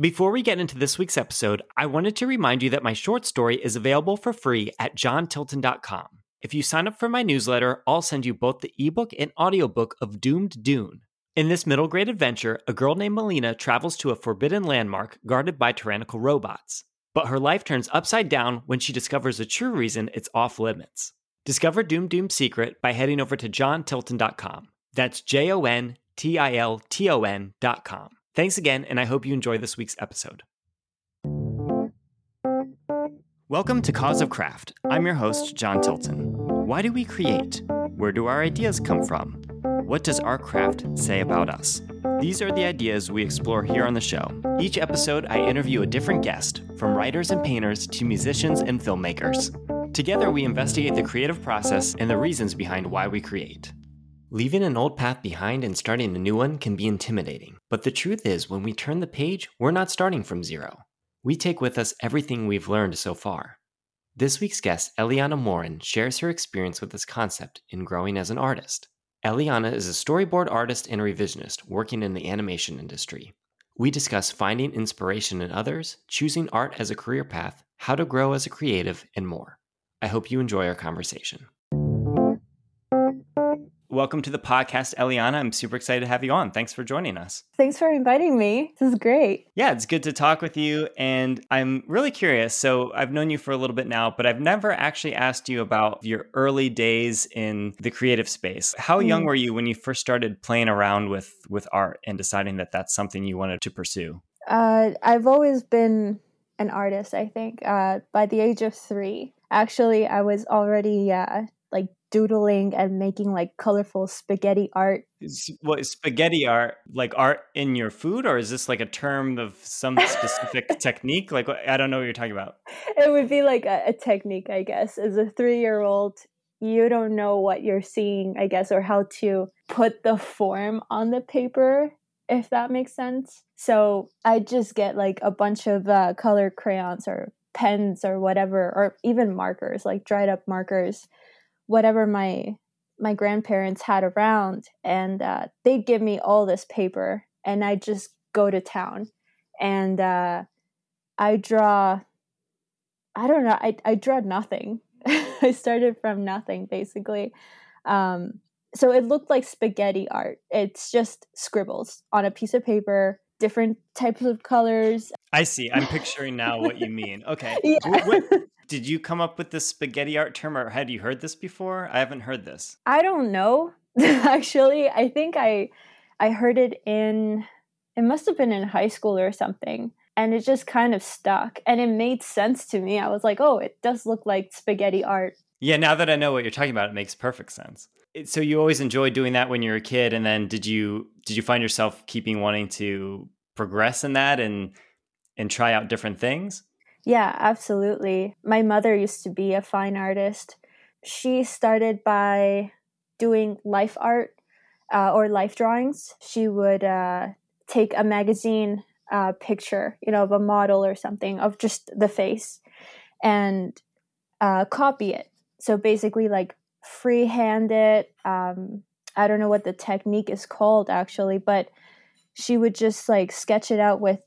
Before we get into this week's episode, I wanted to remind you that my short story is available for free at jontilton.com. If you sign up for my newsletter, I'll send you both the ebook and audiobook of Doomed Dune. In this middle grade adventure, a girl named Melina travels to a forbidden landmark guarded by tyrannical robots. But her life turns upside down when she discovers the true reason it's off limits. Discover Doom Doom's secret by heading over to jontilton.com. That's J O N T I L T O N.com. Thanks again, and I hope you enjoy this week's episode. Welcome to Cause of Craft. I'm your host, Jon Tilton. Why do we create? Where do our ideas come from? What does our craft say about us? These are the ideas we explore here on the show. Each episode, I interview a different guest, from writers and painters to musicians and filmmakers. Together, we investigate the creative process and the reasons behind why we create. Leaving an old path behind and starting a new one can be intimidating, but the truth is, when we turn the page, we're not starting from zero. We take with us everything we've learned so far. This week's guest, Eliana Morin, shares her experience with this concept in growing as an artist. Eliana is a storyboard artist and revisionist working in the animation industry. We discuss finding inspiration in others, choosing art as a career path, how to grow as a creative, and more. I hope you enjoy our conversation. Welcome to the podcast, Eliana. I'm super excited to have you on. Thanks for joining us. Thanks for inviting me. This is great. Yeah, it's good to talk with you. And I'm really curious. So, I've known you for a little bit now, but I've never actually asked you about your early days in the creative space. How young mm. were you when you first started playing around with, with art and deciding that that's something you wanted to pursue? Uh, I've always been an artist, I think. Uh, by the age of three, actually, I was already uh, like doodling and making like colorful spaghetti art. what spaghetti art? Like art in your food, or is this like a term of some specific technique? Like I don't know what you're talking about. It would be like a, a technique, I guess. As a three-year-old, you don't know what you're seeing, I guess, or how to put the form on the paper. If that makes sense. So I just get like a bunch of uh, colored crayons or pens or whatever, or even markers, like dried up markers whatever my my grandparents had around and uh, they'd give me all this paper and i just go to town. And uh, i draw i don't know i, I draw nothing. I started from nothing basically. Um, so it looked like spaghetti art. It's just scribbles on a piece of paper different types of colors i see i'm picturing now what you mean okay yeah. what, did you come up with this spaghetti art term or had you heard this before? I haven't heard this. I don't know. Actually, I think I I heard it in it must have been in high school or something. And it just kind of stuck and it made sense to me. I was like, "Oh, it does look like spaghetti art." Yeah, now that I know what you're talking about, it makes perfect sense. So you always enjoyed doing that when you were a kid and then did you did you find yourself keeping wanting to progress in that and and try out different things? Yeah, absolutely. My mother used to be a fine artist. She started by doing life art uh, or life drawings. She would uh, take a magazine uh, picture, you know, of a model or something of just the face and uh, copy it. So basically, like freehand it. Um, I don't know what the technique is called actually, but she would just like sketch it out with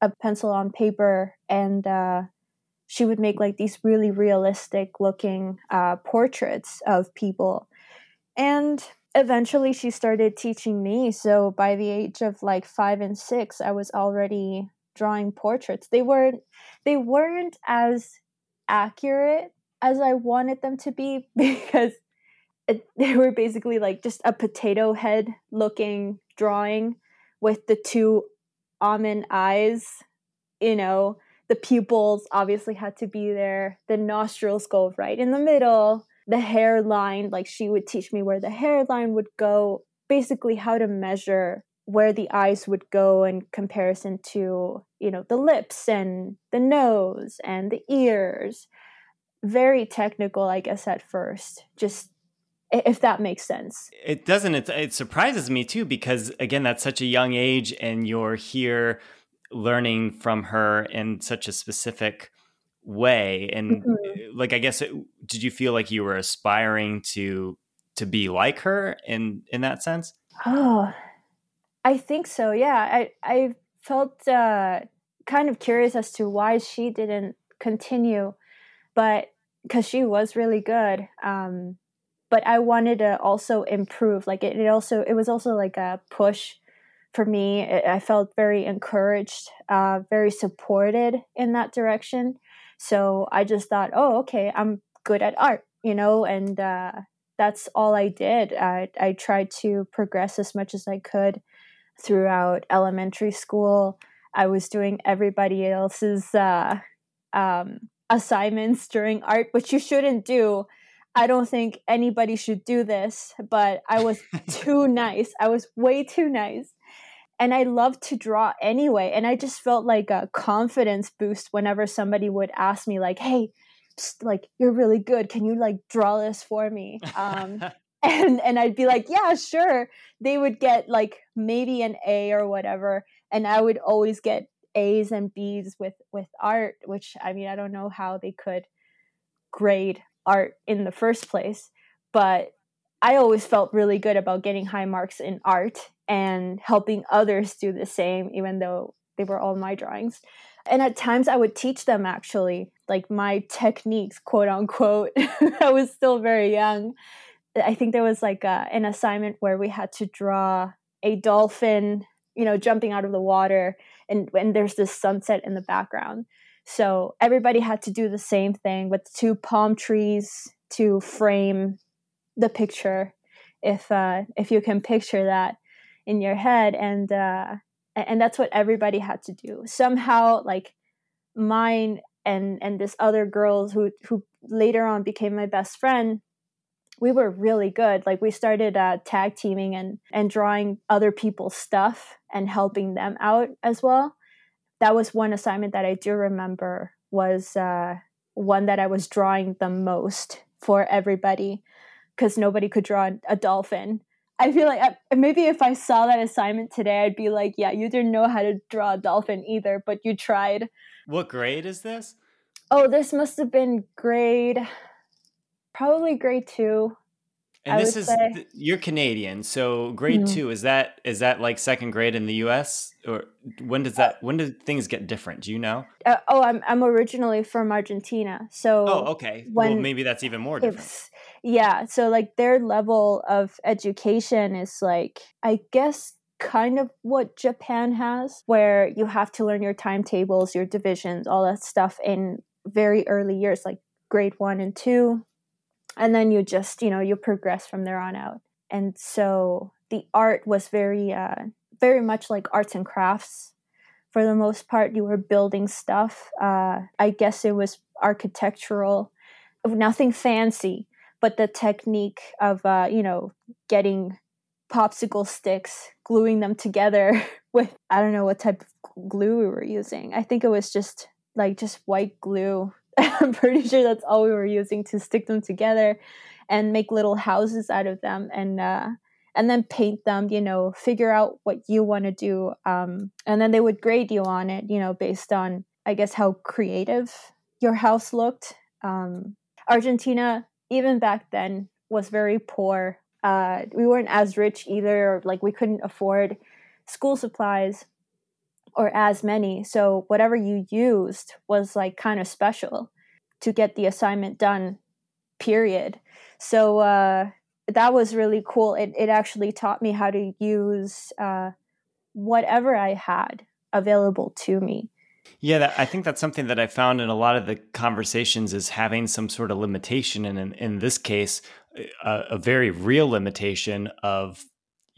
a pencil on paper and uh, she would make like these really realistic looking uh, portraits of people and eventually she started teaching me so by the age of like five and six i was already drawing portraits they weren't they weren't as accurate as i wanted them to be because it, they were basically like just a potato head looking drawing with the two almond eyes, you know, the pupils obviously had to be there, the nostrils go right in the middle, the hairline, like she would teach me where the hairline would go, basically how to measure where the eyes would go in comparison to, you know, the lips and the nose and the ears. Very technical, I guess, at first. Just if that makes sense. It doesn't. It, it surprises me too because again, that's such a young age, and you're here learning from her in such a specific way. And mm-hmm. like, I guess, it, did you feel like you were aspiring to to be like her in in that sense? Oh, I think so. Yeah, I I felt uh, kind of curious as to why she didn't continue, but because she was really good. Um, but I wanted to also improve. Like it, it also, it was also like a push for me. I felt very encouraged, uh, very supported in that direction. So I just thought, oh, okay, I'm good at art, you know, and uh, that's all I did. I, I tried to progress as much as I could throughout elementary school. I was doing everybody else's uh, um, assignments during art, which you shouldn't do. I don't think anybody should do this, but I was too nice. I was way too nice. And I loved to draw anyway. And I just felt like a confidence boost whenever somebody would ask me, like, hey, like, you're really good. Can you like draw this for me? Um, and and I'd be like, yeah, sure. They would get like maybe an A or whatever, and I would always get A's and B's with with art, which I mean, I don't know how they could grade art in the first place, but I always felt really good about getting high marks in art and helping others do the same, even though they were all my drawings. And at times I would teach them actually, like my techniques, quote unquote. I was still very young. I think there was like a, an assignment where we had to draw a dolphin, you know, jumping out of the water, and and there's this sunset in the background. So everybody had to do the same thing with two palm trees to frame the picture, if uh, if you can picture that in your head, and uh, and that's what everybody had to do. Somehow, like mine and and this other girl who who later on became my best friend we were really good. Like we started uh, tag teaming and and drawing other people's stuff and helping them out as well. That was one assignment that I do remember was uh, one that I was drawing the most for everybody because nobody could draw a dolphin. I feel like I, uh, maybe if I saw that assignment today, I'd be like, "Yeah, you didn't know how to draw a dolphin either, but you tried." What grade is this? Oh, this must have been grade probably grade two. And I this is say. you're Canadian, so grade mm-hmm. two is that is that like second grade in the U.S. or when does that when do things get different? Do you know? Uh, oh, I'm I'm originally from Argentina, so oh okay, when well maybe that's even more different. Yeah, so like their level of education is like I guess kind of what Japan has, where you have to learn your timetables, your divisions, all that stuff in very early years, like grade one and two and then you just you know you progress from there on out. And so the art was very uh, very much like arts and crafts. For the most part you were building stuff. Uh, i guess it was architectural. Nothing fancy but the technique of uh, you know getting popsicle sticks gluing them together with i don't know what type of glue we were using. I think it was just like just white glue I'm pretty sure that's all we were using to stick them together and make little houses out of them and uh, and then paint them. You know, figure out what you want to do, um, and then they would grade you on it. You know, based on I guess how creative your house looked. Um, Argentina, even back then, was very poor. Uh, we weren't as rich either. Like we couldn't afford school supplies or as many. So whatever you used was like kind of special to get the assignment done, period. So uh, that was really cool. It, it actually taught me how to use uh, whatever I had available to me. Yeah, that, I think that's something that I found in a lot of the conversations is having some sort of limitation, and in, in this case, a, a very real limitation of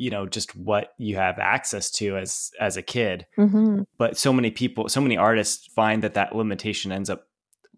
you know just what you have access to as as a kid. Mm-hmm. but so many people so many artists find that that limitation ends up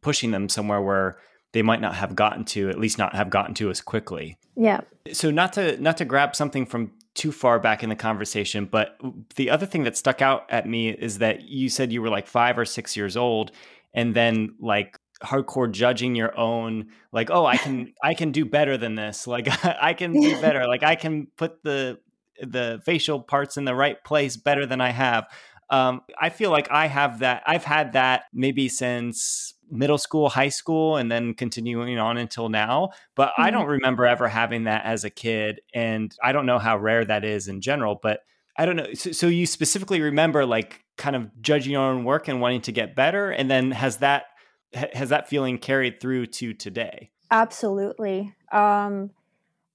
pushing them somewhere where they might not have gotten to at least not have gotten to as quickly. Yeah. So not to not to grab something from too far back in the conversation but the other thing that stuck out at me is that you said you were like 5 or 6 years old and then like hardcore judging your own like oh i can i can do better than this. Like i can do better. Like i can put the the facial parts in the right place better than I have. Um, I feel like I have that. I've had that maybe since middle school, high school, and then continuing on until now. But mm-hmm. I don't remember ever having that as a kid, and I don't know how rare that is in general. But I don't know. So, so you specifically remember like kind of judging your own work and wanting to get better and then has that has that feeling carried through to today absolutely um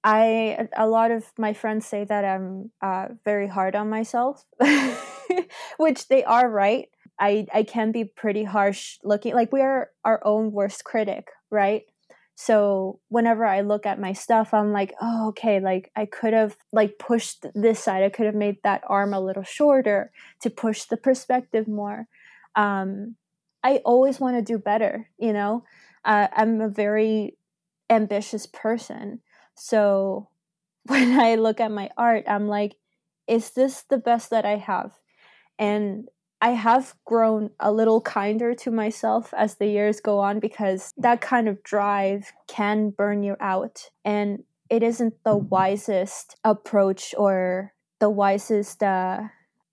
i a lot of my friends say that i'm uh, very hard on myself which they are right. I i can be pretty harsh looking like we are our own worst critic right? So whenever i look at my stuff i'm like oh okay like i could have like pushed this side. I could have made that arm a little shorter to push the perspective more. Um i always want to do better you know? Uh, i'm a very ambitious person so when i look at my art i'm like is this the best that i have and I have grown a little kinder to myself as the years go on because that kind of drive can burn you out. And it isn't the wisest approach or the wisest uh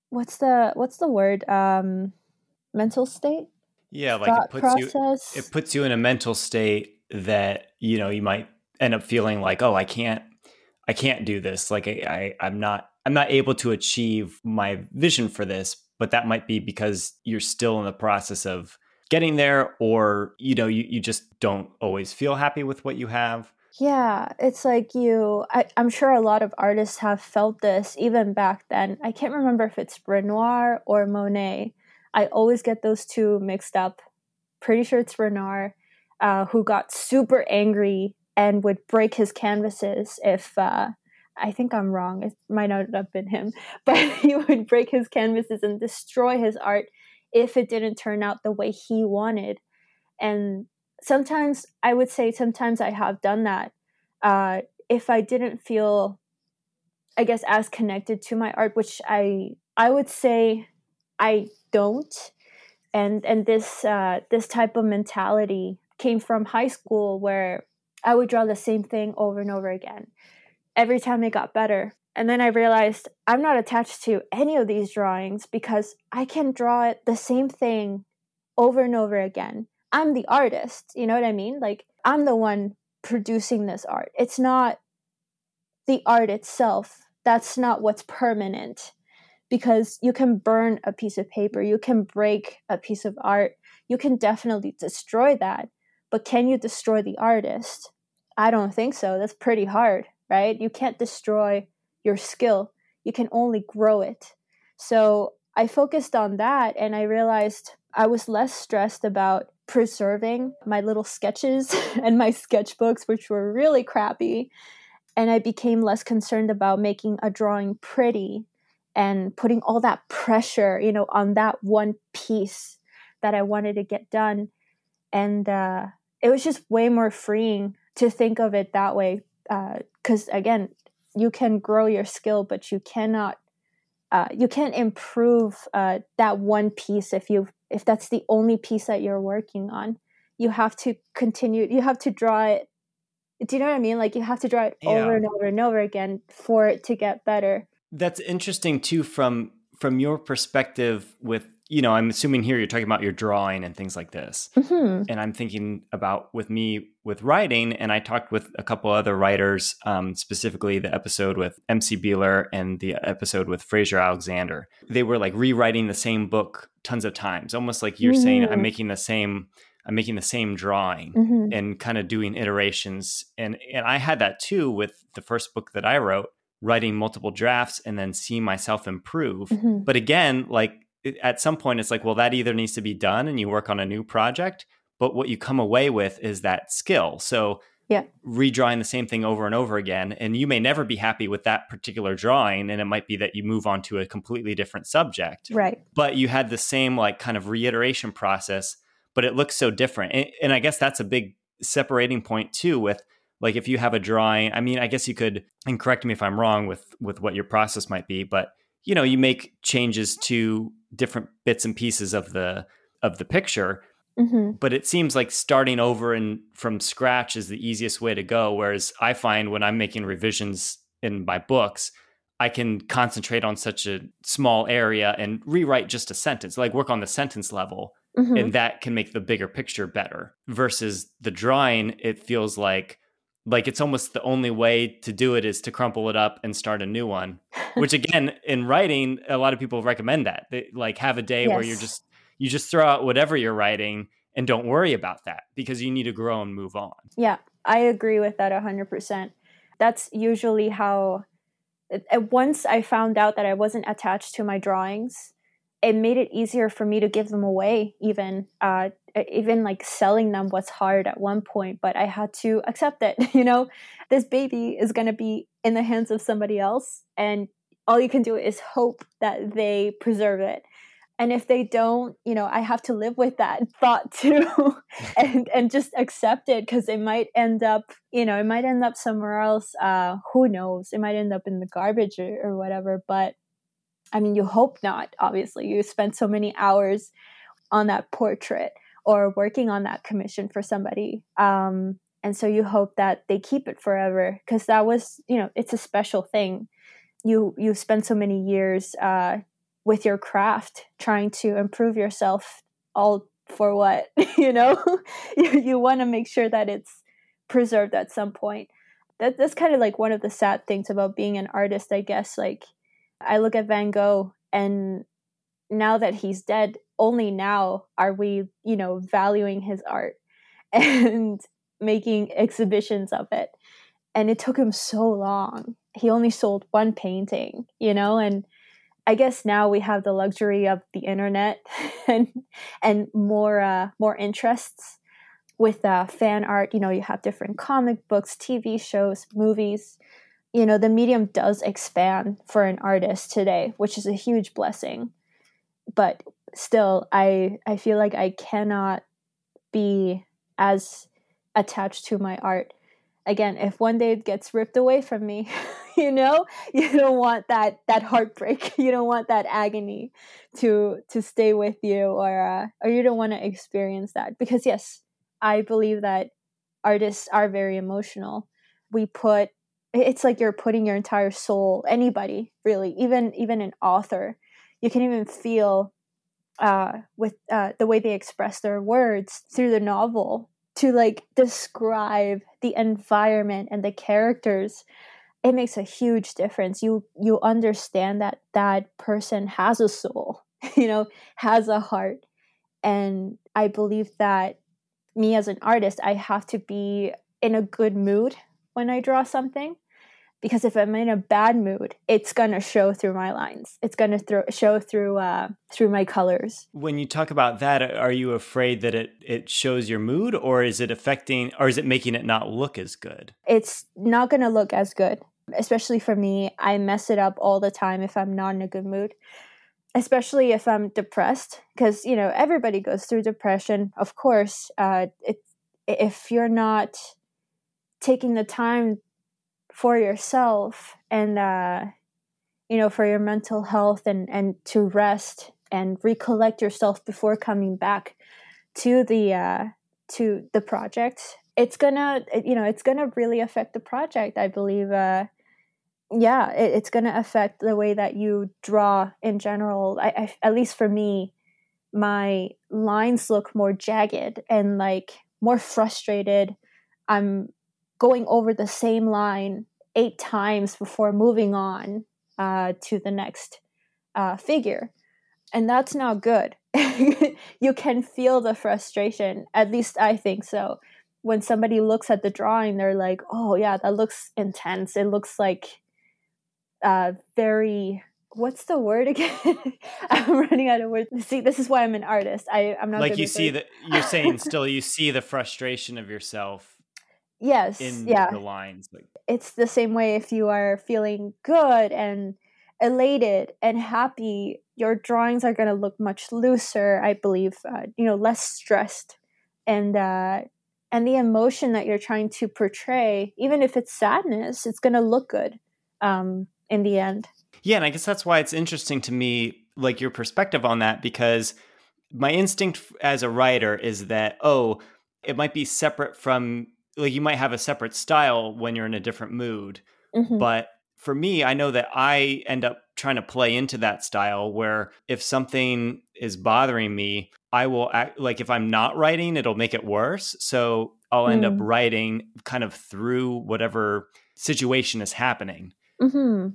what's the what's the word? Um mental state? Yeah, like Thought it puts process. you it puts you in a mental state that, you know, you might end up feeling like, oh, I can't I can't do this. Like I, I I'm not I'm not able to achieve my vision for this. But that might be because you're still in the process of getting there or you know you, you just don't always feel happy with what you have. Yeah it's like you I, i'm sure a lot of artists have felt this even back then. I can't remember if it's renoir or monet. I always get those two mixed up. Pretty sure it's renoir uh, who got super angry and would break his canvases if uh, I think I'm wrong. It might not have been him, but he would break his canvases and destroy his art if it didn't turn out the way he wanted. And sometimes I would say, sometimes I have done that. Uh, if I didn't feel, I guess, as connected to my art, which I I would say I don't. And and this uh, this type of mentality came from high school where I would draw the same thing over and over again every time it got better. And then I realized I'm not attached to any of these drawings because I can draw the same thing over and over again. I'm the artist, you know what I mean? Like I'm the one producing this art. It's not the art itself. That's not what's permanent because you can burn a piece of paper, you can break a piece of art, you can definitely destroy that. But can you destroy the artist? I don't think so. That's pretty hard right? You can't destroy your skill, you can only grow it. So I focused on that and I realized I was less stressed about preserving my little sketches and my sketchbooks, which were really crappy. And I became less concerned about making a drawing pretty and putting all that pressure, you know, on that one piece that I wanted to get done. And uh, it was just way more freeing to think of it that way because uh, again you can grow your skill but you cannot uh, you can't improve uh, that one piece if you if that's the only piece that you're working on. You have to continue you have to draw it do you know what i mean? Like you have to draw it yeah. over and over and over again for it to get better. That's interesting too from from your perspective with you know, I'm assuming here you're talking about your drawing and things like this. Mm-hmm. And I'm thinking about with me with writing, and I talked with a couple other writers, um, specifically the episode with MC Beeler and the episode with Fraser Alexander. They were like rewriting the same book tons of times, almost like you're mm-hmm. saying, I'm mm-hmm. making the same. I'm making the same drawing mm-hmm. and kind of doing iterations. And and I had that too with the first book that I wrote, writing multiple drafts and then seeing myself improve. Mm-hmm. But again, like at some point it's like well that either needs to be done and you work on a new project but what you come away with is that skill. So yeah. redrawing the same thing over and over again and you may never be happy with that particular drawing and it might be that you move on to a completely different subject. Right. But you had the same like kind of reiteration process but it looks so different. And, and i guess that's a big separating point too with like if you have a drawing i mean i guess you could and correct me if i'm wrong with with what your process might be but you know you make changes to different bits and pieces of the of the picture mm-hmm. but it seems like starting over and from scratch is the easiest way to go whereas i find when i'm making revisions in my books i can concentrate on such a small area and rewrite just a sentence like work on the sentence level mm-hmm. and that can make the bigger picture better versus the drawing it feels like like it's almost the only way to do it is to crumple it up and start a new one which again in writing a lot of people recommend that. They like have a day yes. where you're just you just throw out whatever you're writing and don't worry about that because you need to grow and move on. Yeah i agree with that 100% that's usually how once i found out that i wasn't attached to my drawings it made it easier for me to give them away even uh, even like selling them was hard at one point but i had to accept it you know? This baby is going to be in the hands of somebody else and all you can do is hope that they preserve it. And if they don't you know i have to live with that thought too and and just accept it because it might end up you know it might end up somewhere else uh who knows? It might end up in the garbage or, or whatever but I mean, you hope not, obviously. You spent so many hours on that portrait or working on that commission for somebody. Um, and so you hope that they keep it forever because that was, you know, it's a special thing. You you spend so many years uh, with your craft trying to improve yourself all for what you know you, you want to make sure that it's preserved at some point that, that's kind of like one of the sad things about being an artist i guess like I look at Van Gogh and now that he's dead, only now are we, you know, valuing his art and making exhibitions of it. And it took him so long. He only sold one painting, you know, and I guess now we have the luxury of the internet and and more uh, more interests with uh, fan art. You know, you have different comic books, TV shows, movies you know the medium does expand for an artist today which is a huge blessing. But still i i feel like i cannot be as attached to my art. Again if one day it gets ripped away from me you know you don't want that that heartbreak. You don't want that agony to to stay with you or uh, or you don't want to experience that. Because yes i believe that artists are very emotional. We put it's like you're putting your entire soul anybody really even even an author. You can even feel uh, with uh, the way they express their words through the novel to like describe the environment and the characters. It makes a huge difference. You you understand that that person has a soul you know has a heart. And i believe that me as an artist i have to be in a good mood when i draw something because if I'm in a bad mood, it's gonna show through my lines. It's gonna thro- show through uh, through my colors. When you talk about that, are you afraid that it it shows your mood, or is it affecting, or is it making it not look as good? It's not gonna look as good, especially for me. I mess it up all the time if I'm not in a good mood especially if I'm depressed, because you know everybody goes through depression. Of course, uh, it, if you're not taking the time for yourself and uh, you know for your mental health and and to rest and recollect yourself before coming back to the uh, to the project. It's gonna you know it's gonna really affect the project i believe uh, yeah it, it's gonna affect the way that you draw in general. I, I, at least for me my lines look more jagged and like more frustrated. I'm going over the same line eight times before moving on uh, to the next uh, figure. And that's not good. you can feel the frustration, at least I think so. When somebody looks at the drawing, they're like, oh, yeah, that looks intense. It looks like uh, very what's the word again? I'm running out of words. See, this is why I'm an artist. I, I'm not like you see that you're saying still you see the frustration of yourself yes in yeah. the lines like it's the same way if you are feeling good and elated and happy your drawings are going to look much looser i believe uh, you know less stressed and uh, and the emotion that you're trying to portray even if it's sadness it's going to look good um, in the end yeah and i guess that's why it's interesting to me like your perspective on that because my instinct as a writer is that oh it might be separate from like you might have a separate style when you're in a different mood. Mm-hmm. But for me, I know that I end up trying to play into that style where if something is bothering me, I will act like if I'm not writing, it'll make it worse. So I'll end mm. up writing kind of through whatever situation is happening. Mm-hmm.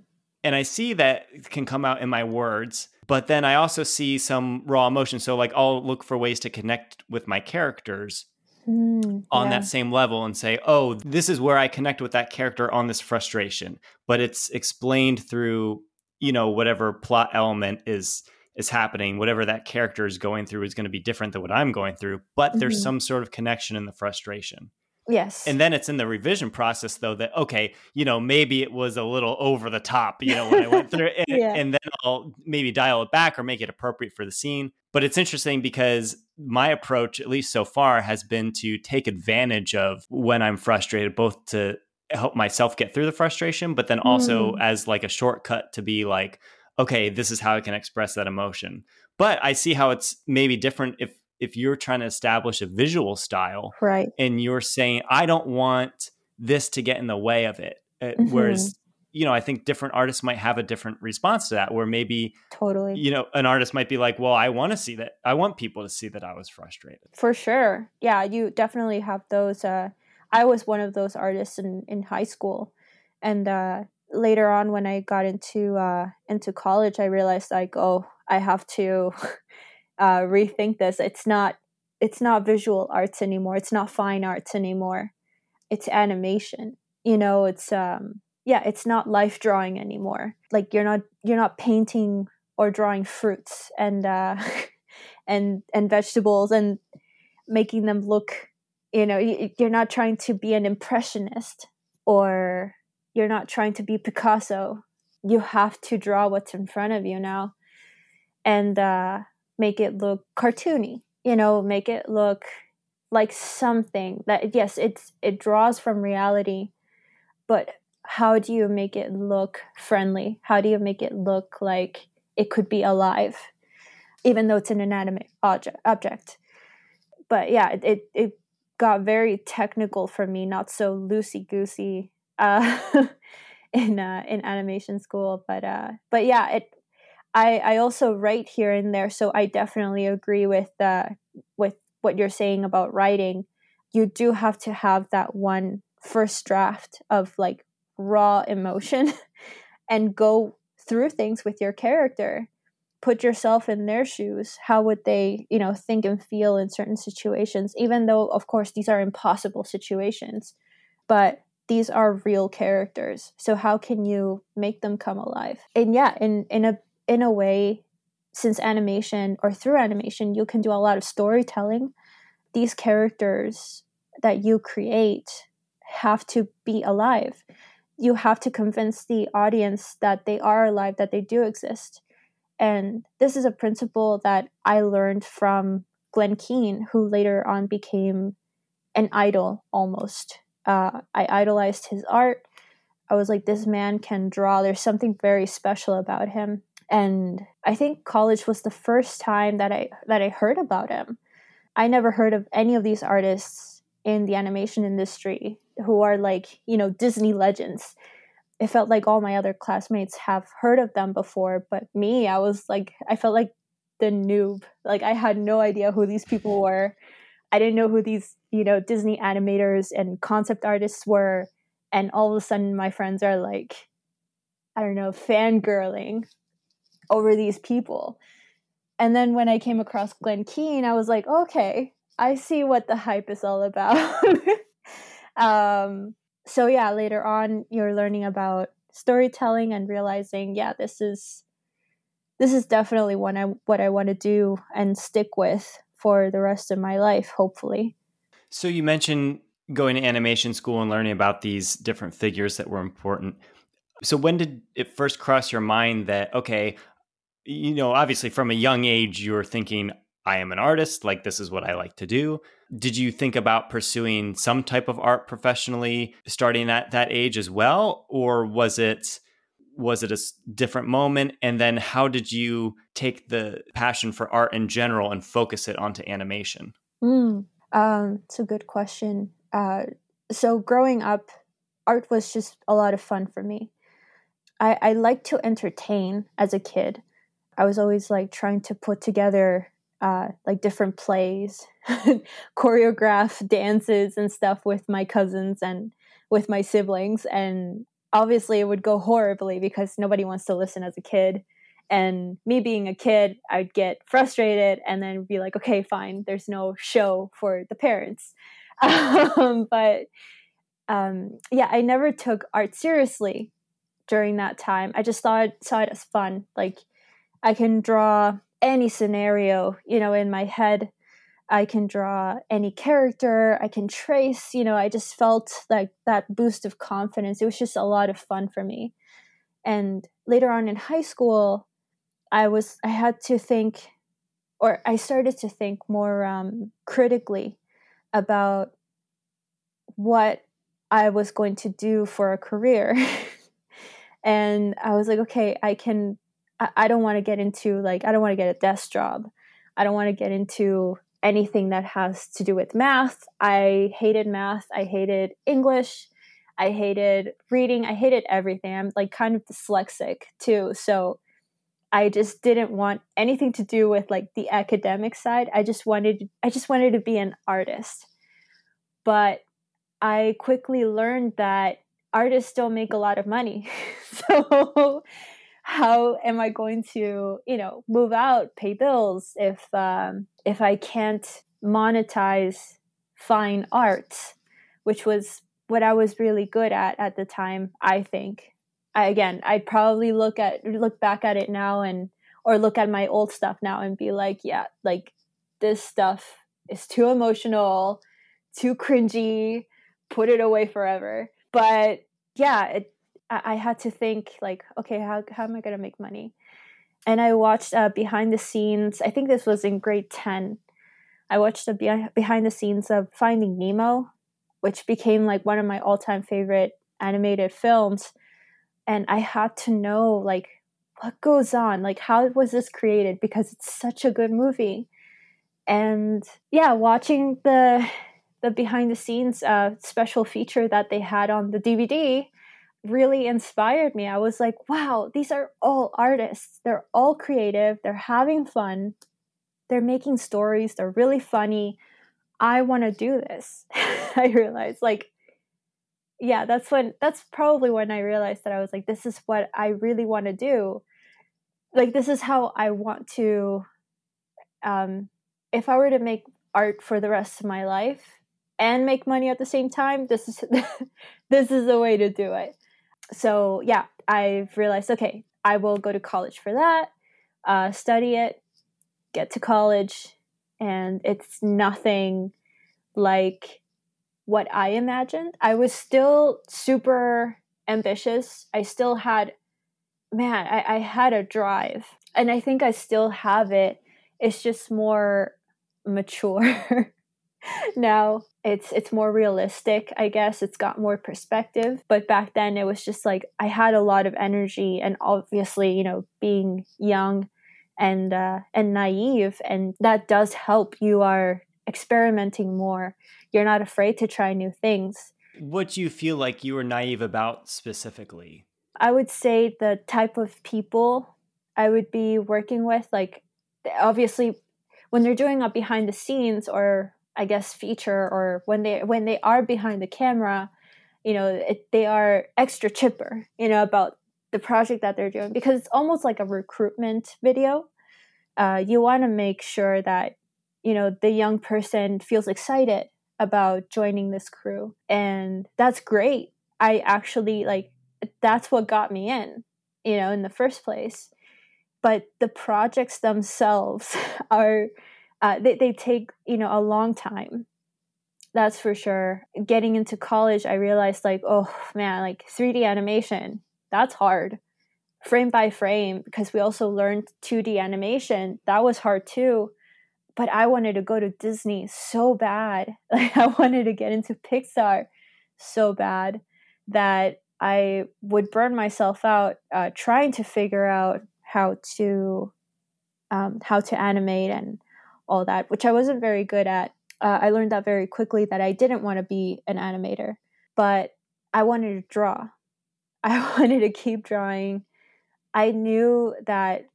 And I see that can come out in my words, but then I also see some raw emotion. So, like, I'll look for ways to connect with my characters mm, on yeah. that same level and say, oh, this is where I connect with that character on this frustration. But it's explained through, you know, whatever plot element is is happening whatever that character is going through is going to be different than what i'm going through but mm-hmm. there's some sort of connection in the frustration Yes. And then it's in the revision process though that okay, you know, maybe it was a little over the top, you know, when I went through it and, yeah. and then I'll maybe dial it back or make it appropriate for the scene. But it's interesting because my approach at least so far has been to take advantage of when I'm frustrated both to help myself get through the frustration, but then also mm. as like a shortcut to be like okay, this is how I can express that emotion. But I see how it's maybe different if if you're trying to establish a visual style right. and you're saying i don't want this to get in the way of it uh, mm-hmm. whereas you know i think different artists might have a different response to that where maybe totally. you know an artist might be like well i want to see that i want people to see that i was frustrated. For sure. Yeah you definitely have those uh i was one of those artists in in high school. And uh later on when i got into uh into college i realized like oh i have to uh, rethink this. It's not it's not visual arts anymore. It's not fine arts anymore. It's animation. You know, it's um yeah, it's not life drawing anymore. Like you're not you're not painting or drawing fruits and uh and and vegetables and making them look you know you're not trying to be an impressionist or you're not trying to be picasso you have to draw what's in front of you now and uh make it look cartoony you know make it look like something that yes it's it draws from reality but how do you make it look friendly? How do you make it look like it could be alive even though it's an inanimate object? But yeah it it, it got very technical for me not so loosey goosey uh, in uh, in animation school but uh but yeah it I, I also write here and there, so I definitely agree with uh, with what you're saying about writing. You do have to have that one first draft of like raw emotion and go through things with your character. Put yourself in their shoes. How would they, you know, think and feel in certain situations? Even though, of course, these are impossible situations, but these are real characters. So how can you make them come alive? And yeah, in in a in a way, since animation or through animation, you can do a lot of storytelling. These characters that you create have to be alive. You have to convince the audience that they are alive, that they do exist. And this is a principle that I learned from Glen Keane, who later on became an idol almost. Uh, I idolized his art. I was like, this man can draw. There's something very special about him and I think college was the first time that I that I heard about him. I never heard of any of these artists in the animation industry who are like, you know, Disney legends. It felt like all my other classmates have heard of them before, but me, I was like I felt like the noob. Like I had no idea who these people were. I didn't know who these, you know, Disney animators and concept artists were. And all of a sudden my friends are like, I don't know, fangirling over these people. And then when I came across Glen Keane, I was like, okay, I see what the hype is all about. um, so yeah, later on, you're learning about storytelling and realizing, yeah, this is this is definitely what I what I want to do and stick with for the rest of my life, hopefully. So you mentioned going to animation school and learning about these different figures that were important. So when did it first cross your mind that okay, you know, obviously from a young age, you were thinking, I am an artist, like this is what I like to do. Did you think about pursuing some type of art professionally starting at that age as well? Or was it was it a different moment and then how did you take the passion for art in general and focus it onto animation mm, um, it's a good question uh, so growing up art was just a lot of fun for me I, I like to entertain as a kid. I was always like trying to put together uh, like different plays, choreograph dances and stuff with my cousins and with my siblings. And obviously, it would go horribly because nobody wants to listen as a kid. And me being a kid, I'd get frustrated and then be like, okay, fine, there's no show for the parents. um, but um, yeah, I never took art seriously during that time. I just thought saw it as fun. Like I can draw any scenario, you know, in my head. I can draw any character, I can trace, you know, I just felt like that boost of confidence. It was just a lot of fun for me. And later on in high school, I was I had to think or I started to think more um, critically about what I was going to do for a career. and I was like, okay, I can I, I don't want to get into like I don't want to get a desk job. I don't want to get into anything that has to do with math. I hated math. I hated English. I hated reading. I hated everything. I'm like kind of dyslexic too. So I just didn't want anything to do with like the academic side. I just wanted I just wanted to be an artist. But I quickly learned that artists don't make a lot of money. so how am I going to, you know, move out, pay bills if um, if I can't monetize fine art, which was what I was really good at at the time. I think. I, again, I'd probably look at look back at it now and or look at my old stuff now and be like, yeah, like this stuff is too emotional, too cringy, put it away forever. But yeah, it I, had to think like, okay, how how am I to make money? And I watched uh, behind the scenes. I think this was in grade ten. I watched the behind the scenes of Finding Nemo, which became like one of my all time favorite animated films. And I had to know like what goes on, like how was this created because it's such a good movie. And yeah, watching the the behind the scenes uh, special feature that they had on the DVD really inspired me. I was like, wow, these are all artists. They're all creative. They're having fun. They're making stories. They're really funny. I want to do this. I realized, like, yeah, that's when, that's probably when I realized that I was like, this is what I really want to do. Like, this is how I want to, um, if I were to make art for the rest of my life and make money at the same time, this is, this is the way to do it so yeah, I've realized okay, I will go to college for that, uh, study it, get to college, and it's nothing like what I imagined. I was still super ambitious. I still had, man, I, I had a drive, and I think I still have it. It's just more mature now it's it's more realistic i guess. It's got more perspective. But back then it was just like i had a lot of energy and obviously you know being young and uh, and naive and that does help. You are experimenting more. You're not afraid to try new things. What do you feel like you were naive about specifically? I would say the type of people i would be working with like obviously when they're doing a behind the scenes or I guess feature or when they when they are behind the camera, you know, it, they are extra chipper, you know, about the project that they're doing because it's almost like a recruitment video. Uh, you want to make sure that you know the young person feels excited about joining this crew, and that's great. I actually like that's what got me in, you know, in the first place. But the projects themselves are uh, they, they take you know a long time. That's for sure. Getting into college i realized like oh man like 3d animation that's hard. Frame by frame because we also learned 2d animation that was hard too. But i wanted to go to disney so bad. Like i wanted to get into pixar so bad that i would burn myself out uh, trying to figure out how to um, how to animate and all that, which I wasn't very good at. Uh, I learned that very quickly that I didn't want to be an animator, but I wanted to draw. I wanted to keep drawing. I knew that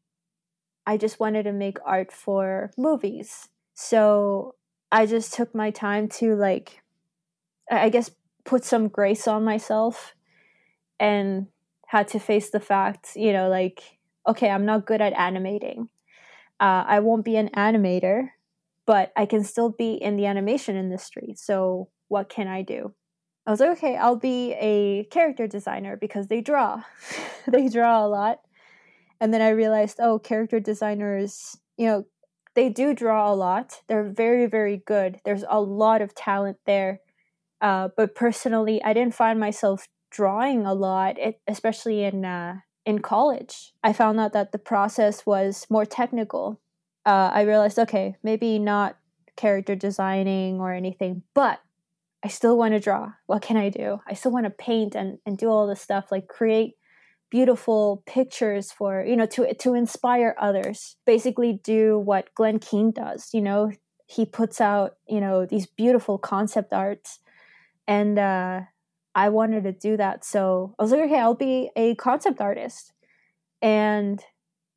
I just wanted to make art for movies. So I just took my time to like I guess put some grace on myself and had to face the fact, you know, like okay, I'm not good at animating. Uh, I won't be an animator, but I can still be in the animation industry. So what can I do? I was like, okay, I'll be a character designer because they draw. they draw a lot. And then I realized, oh, character designers, you know, they do draw a lot. They're very, very good. There's a lot of talent there. Uh, but personally, I didn't find myself drawing a lot, especially in uh, in college. I found out that the process was more technical. Uh, I realized, okay, maybe not character designing or anything, but I still want to draw. What can I do? I still want to paint and, and do all this stuff, like create beautiful pictures for, you know, to to inspire others. Basically do what Glen Keane does, you know. He puts out, you know, these beautiful concept arts. And uh I wanted to do that. So I was like, okay, I'll be a concept artist. And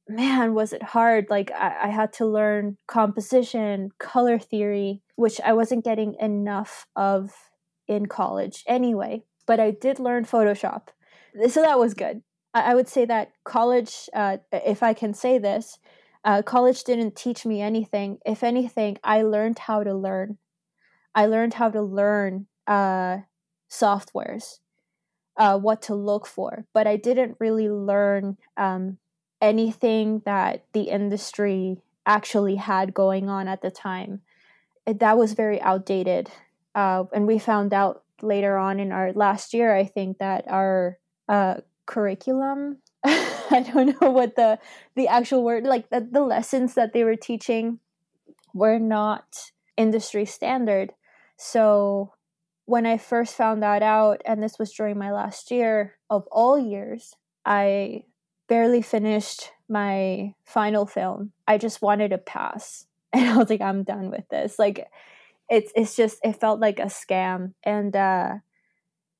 man, was it hard. Like I, I had to learn composition, color theory, which I wasn't getting enough of in college anyway. But I did learn Photoshop. So that was good. I, I would say that college, uh, if I can say this, uh, college didn't teach me anything. If anything, I learned how to learn. I learned how to learn uh, softwares, uh, what to look for, but I didn't really learn um, anything that the industry actually had going on at the time that was very outdated. Uh, and we found out later on in our last year, I think that our uh, curriculum, I don't know what the the actual word, like the, the lessons that they were teaching, were not industry standard. So when I first found that out, and this was during my last year of all years, I barely finished my final film. I just wanted to pass and I was like, I'm done with this. Like, it's it's just it felt like a scam, and uh,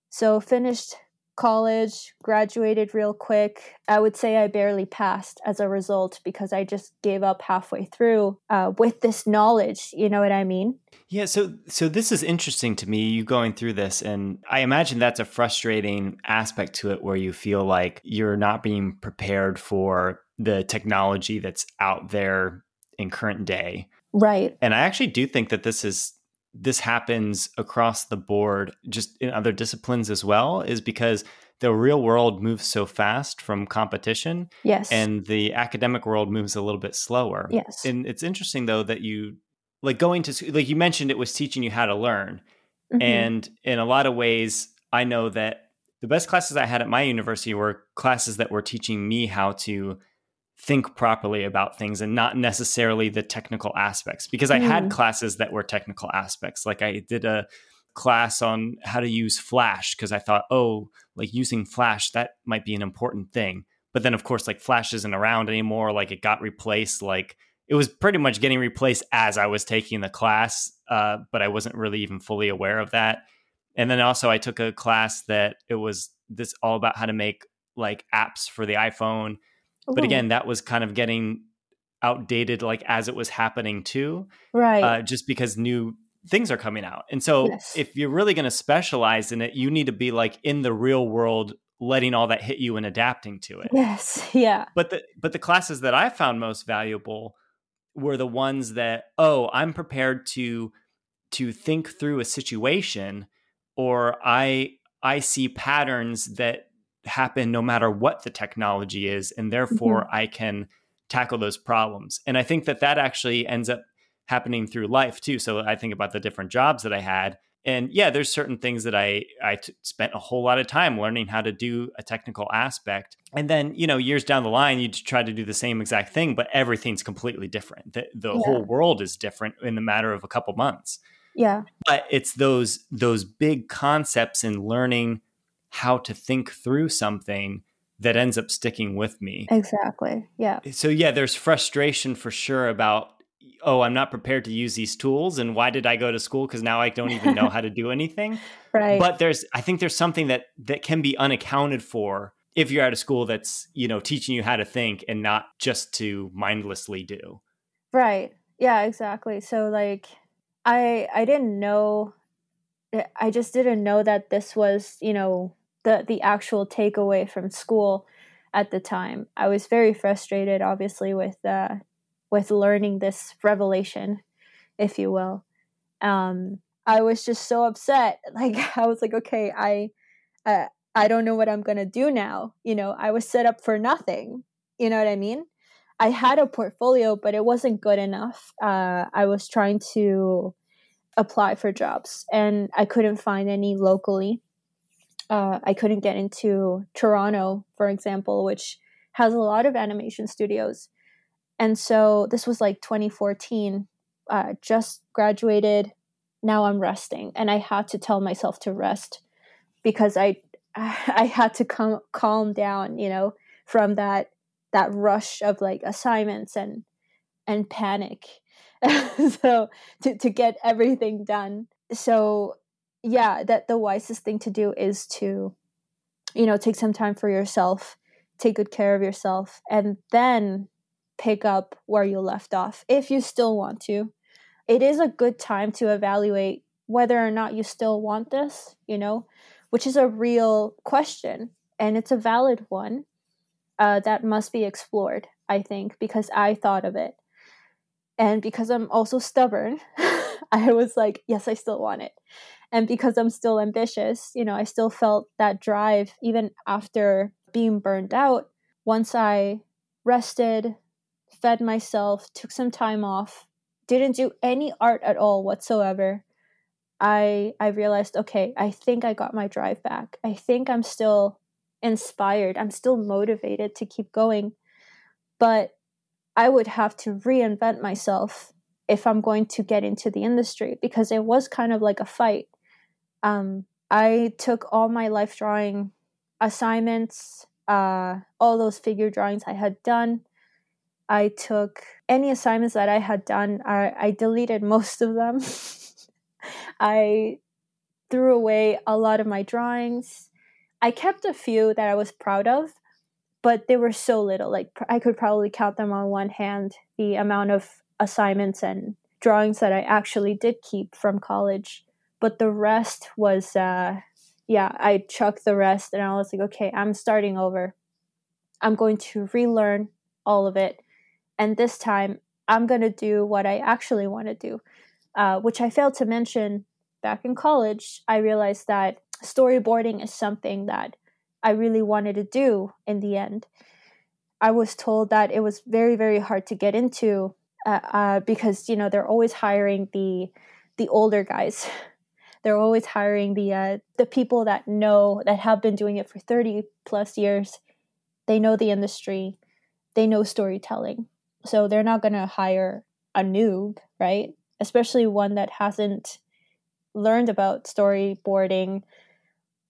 so finished college, graduated real quick. I would say I barely passed as a result because I just gave up halfway through uh, with this knowledge. You know what I mean? Yeah. So so this is interesting to me. You going through this, and I imagine that's a frustrating aspect to it, where you feel like you're not being prepared for the technology that's out there in current day. Right. And I actually do think that this is this happens across the board just in other disciplines as well is because the real world moves so fast from competition. Yes. And the academic world moves a little bit slower. Yes. And it's interesting though that you like going to like you mentioned it was teaching you how to learn. Mm-hmm. And in a lot of ways I know that the best classes I had at my university were classes that were teaching me how to think properly about things and not necessarily the technical aspects because I mm. had classes that were technical aspects. Like I did a class on how to use Flash because I thought, oh, like using Flash, that might be an important thing. But then, of course, like Flash isn't around anymore. Like it got replaced. Like it was pretty much getting replaced as I was taking the class, uh, but I wasn't really even fully aware of that. And then also, I took a class that it was this all about how to make like apps for the iPhone but again, that was kind of getting outdated like as it was happening too. Right. Uh, just because new things are coming out. And so yes. if you're really going to specialize in it, you need to be like in the real world letting all that hit you and adapting to it. Yes. Yeah. But the but the classes that I found most valuable were the ones that oh, I'm prepared to to think through a situation or I I see patterns that happen no matter what the technology is and therefore mm-hmm. i can tackle those problems. And i think that that actually ends up happening through life too. So i think about the different jobs that i had and yeah there's certain things that I I t- spent a whole lot of time learning how to do a technical aspect. And then you know years down the line you try to do the same exact thing but everything's completely different. The, the yeah. whole world is different in the matter of a couple months. Yeah. But it's those those big concepts in learning how to think through something that ends up sticking with me. Exactly. Yeah. So yeah, there's frustration for sure about oh, I'm not prepared to use these tools. And why did I go to school? Because now I don't even know how to do anything. Right. But there's, I think there's something that that can be unaccounted for if you're at a school that's you know teaching you how to think and not just to mindlessly do. Right. Yeah. Exactly. So like, I I didn't know. Eh, I just didn't know that this was you know the the actual takeaway from school at the time. I was very frustrated, obviously, with uh, with learning this revelation, if you will. Um, I was just so upset. Like I was like, okay, I, uh, I don't know what I'm gonna do now. You know, I was set up for nothing. You know what I mean? I had a portfolio, but it wasn't good enough. Uh, I was trying to apply for jobs, and I couldn't find any locally. Uh, I couldn't get into Toronto, for example, which has a lot of animation studios. And so this was like 2014. Uh, just graduated. Now I'm resting, and I had to tell myself to rest because I I had to come calm down, you know, from that that rush of like assignments and and panic. so to to get everything done. So yeah, that the wisest thing to do is to you know, take some time for yourself, take good care of yourself, and then pick up where you left off if you still want to. It is a good time to evaluate whether or not you still want this, you know, which is a real question and it's a valid one uh, that must be explored, I think, because I thought of it. And because I'm also stubborn, I was like, yes, I still want it. And because I'm still ambitious, you know, I still felt that drive even after being burned out. Once I rested, fed myself, took some time off, didn't do any art at all whatsoever. I I realized, okay, I think I got my drive back. I think I'm still inspired. I'm still motivated to keep going. But I would have to reinvent myself if I'm going to get into the industry because it was kind of like a fight. Um, I took all my life drawing assignments, uh, all those figure drawings I had done, I took any assignments that I had done, I, I deleted most of them. I threw away a lot of my drawings. I kept a few that I was proud of, but they were so little. Like I could probably count them on one hand the amount of assignments and drawings that I actually did keep from college. But the rest was, uh, yeah, I chucked the rest and I was like, okay, I'm starting over. I'm going to relearn all of it and this time, I'm going to do what I actually want to do, uh, which I failed to mention back in college. I realized that storyboarding is something that I really wanted to do in the end. I was told that it was very, very hard to get into uh, uh, because you know they're always hiring the the older guys. they're always hiring the uh, the people that know that have been doing it for thirty plus years. They know the industry. They know storytelling. So they're not going to hire a noob, right? Especially one that hasn't learned about storyboarding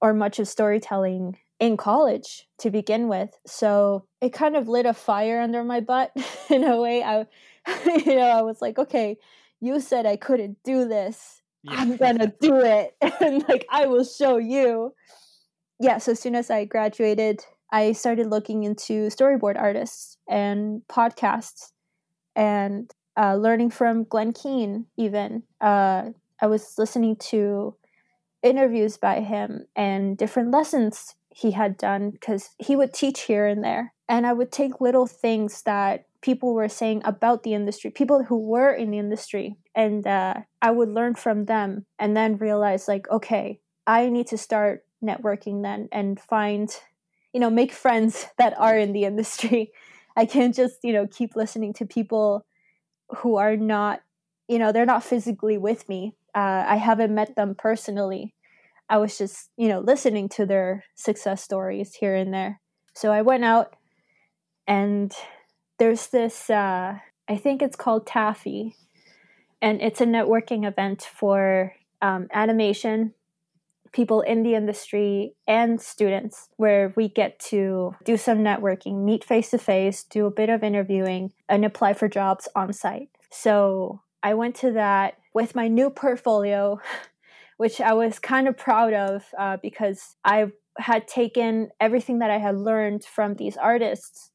or much of storytelling in college to begin with. So it kind of lit a fire under my butt in a way. I, you know, I was like, okay, you said I couldn't do this. Yeah. I'm gonna do it, and like I will show you. Yeah. So as soon as I graduated, I started looking into storyboard artists and podcasts and uh, learning from Glen Keane, even. Uh, I was listening to interviews by him and different lessons he had done because he would teach here and there. And I would take little things that people were saying about the industry, people who were in the industry, and uh, I would learn from them and then realize, like, okay, I need to start networking then and find you know make friends that are in the industry. I can't just you know keep listening to people who are not you know they're not physically with me. Uh, i haven't met them personally. I was just you know listening to their success stories here and there. So i went out and there's this uh, i think it's called TAAFI and it's a networking event for um, animation people in the industry and students where we get to do some networking, meet face to face, do a bit of interviewing, and apply for jobs on site. So I went to that with my new portfolio, which I was kind of proud of uh, because I had taken everything that I had learned from these artists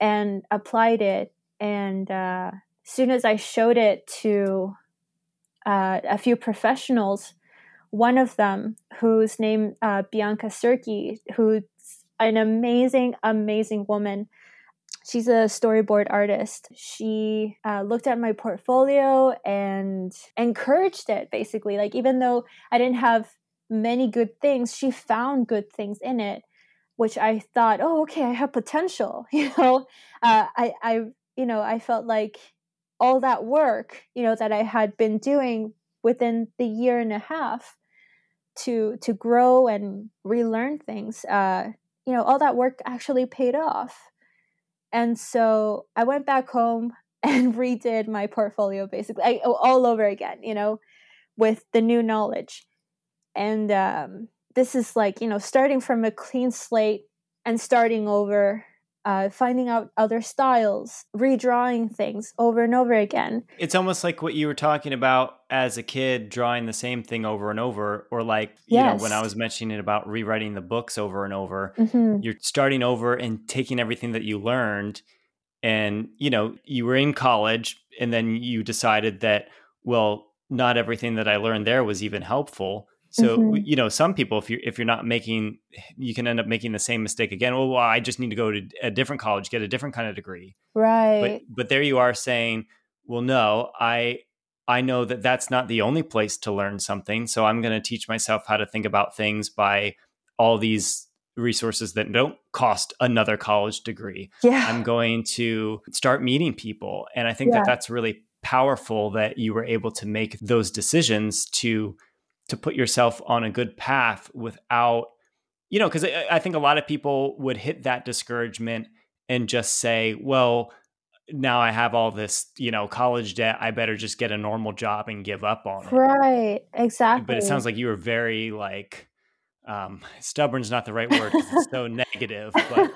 and applied it. And uh, as soon as I showed it to uh, a few professionals, one of them, whose name uh, Bianca Serki, who's an amazing, amazing woman. She's a storyboard artist. She uh, looked at my portfolio and encouraged it, basically. Like, even though I didn't have many good things, she found good things in it, which I thought, oh, okay, I have potential. You know, uh, I, I, you know, I felt like all that work, you know, that I had been doing within the year and a half to to grow and relearn things, uh, you know, all that work actually paid off. And so I went back home and redid my portfolio basically I, all over again, you know, with the new knowledge and um, this is like you know starting from a clean slate and starting over uh, finding out other styles redrawing things over and over again it's almost like what you were talking about as a kid drawing the same thing over and over or like you yes. know when i was mentioning it about rewriting the books over and over mm-hmm. you're starting over and taking everything that you learned and you know you were in college and then you decided that well not everything that i learned there was even helpful so mm-hmm. you know, some people, if you if you're not making, you can end up making the same mistake again. Well, well, I just need to go to a different college, get a different kind of degree, right? But but there you are saying, well, no, I I know that that's not the only place to learn something. So I'm going to teach myself how to think about things by all these resources that don't cost another college degree. Yeah. I'm going to start meeting people. And I think yeah. that that's really powerful that you were able to make those decisions to to put yourself on a good path without you know because I, I, think a lot of people would hit that discouragement and just say well now i have all this you know college debt i better just get a normal job and give up on it. Right exactly but it sounds like you were very like um stubborn's not the right word because it's so negative but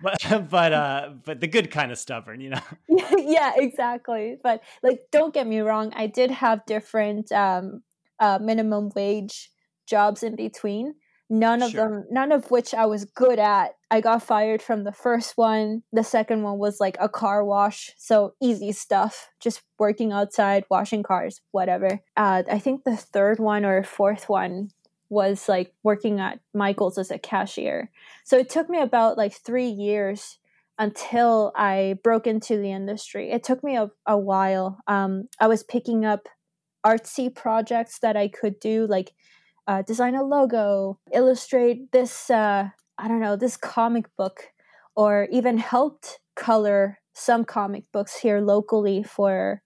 but but uh but the good kind of stubborn you know? Yeah exactly but like don't get me wrong i did have different um uh, minimum wage jobs in between. None of sure. them, none of which I was good at. I got fired from the first one. The second one was like a car wash, so easy stuff, just working outside, washing cars, whatever. Uh, I think the third one or fourth one was like working at Michael's as a cashier. So it took me about like three years until I broke into the industry. It took me a, a while. Um, I was picking up artsy projects that I could do, like uh, design a logo, illustrate this, uh, I don't know, this comic book, or even helped color some comic books here locally for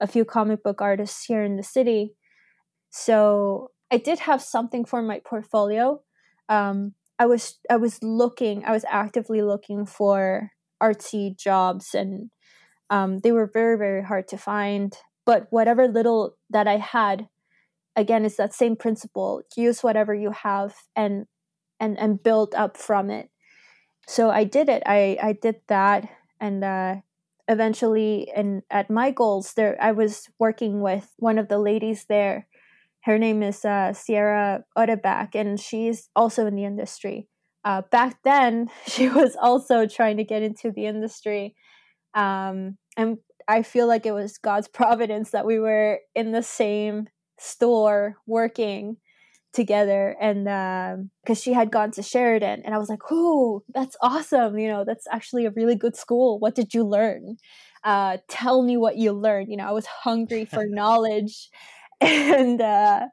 a few comic book artists here in the city. So I did have something for my portfolio. Um, I was I was looking, I was actively looking for artsy jobs, and um, they were very very hard to find but whatever little that i had again it's that same principle use whatever you have and and and build up from it. So i did it. I i did that and uh eventually and at Michaels there i was working with one of the ladies there. Her name is uh, sierra Odebak, and she's also in the industry. Uh, back then she was also trying to get into the industry um, and I feel like it was God's providence that we were in the same store working together and because um, she had gone to Sheridan and I was like, "Oh, that's awesome. You know, that's actually a really good school. What did you learn? Uh, tell me what you learned." You know, I was hungry for knowledge and uh,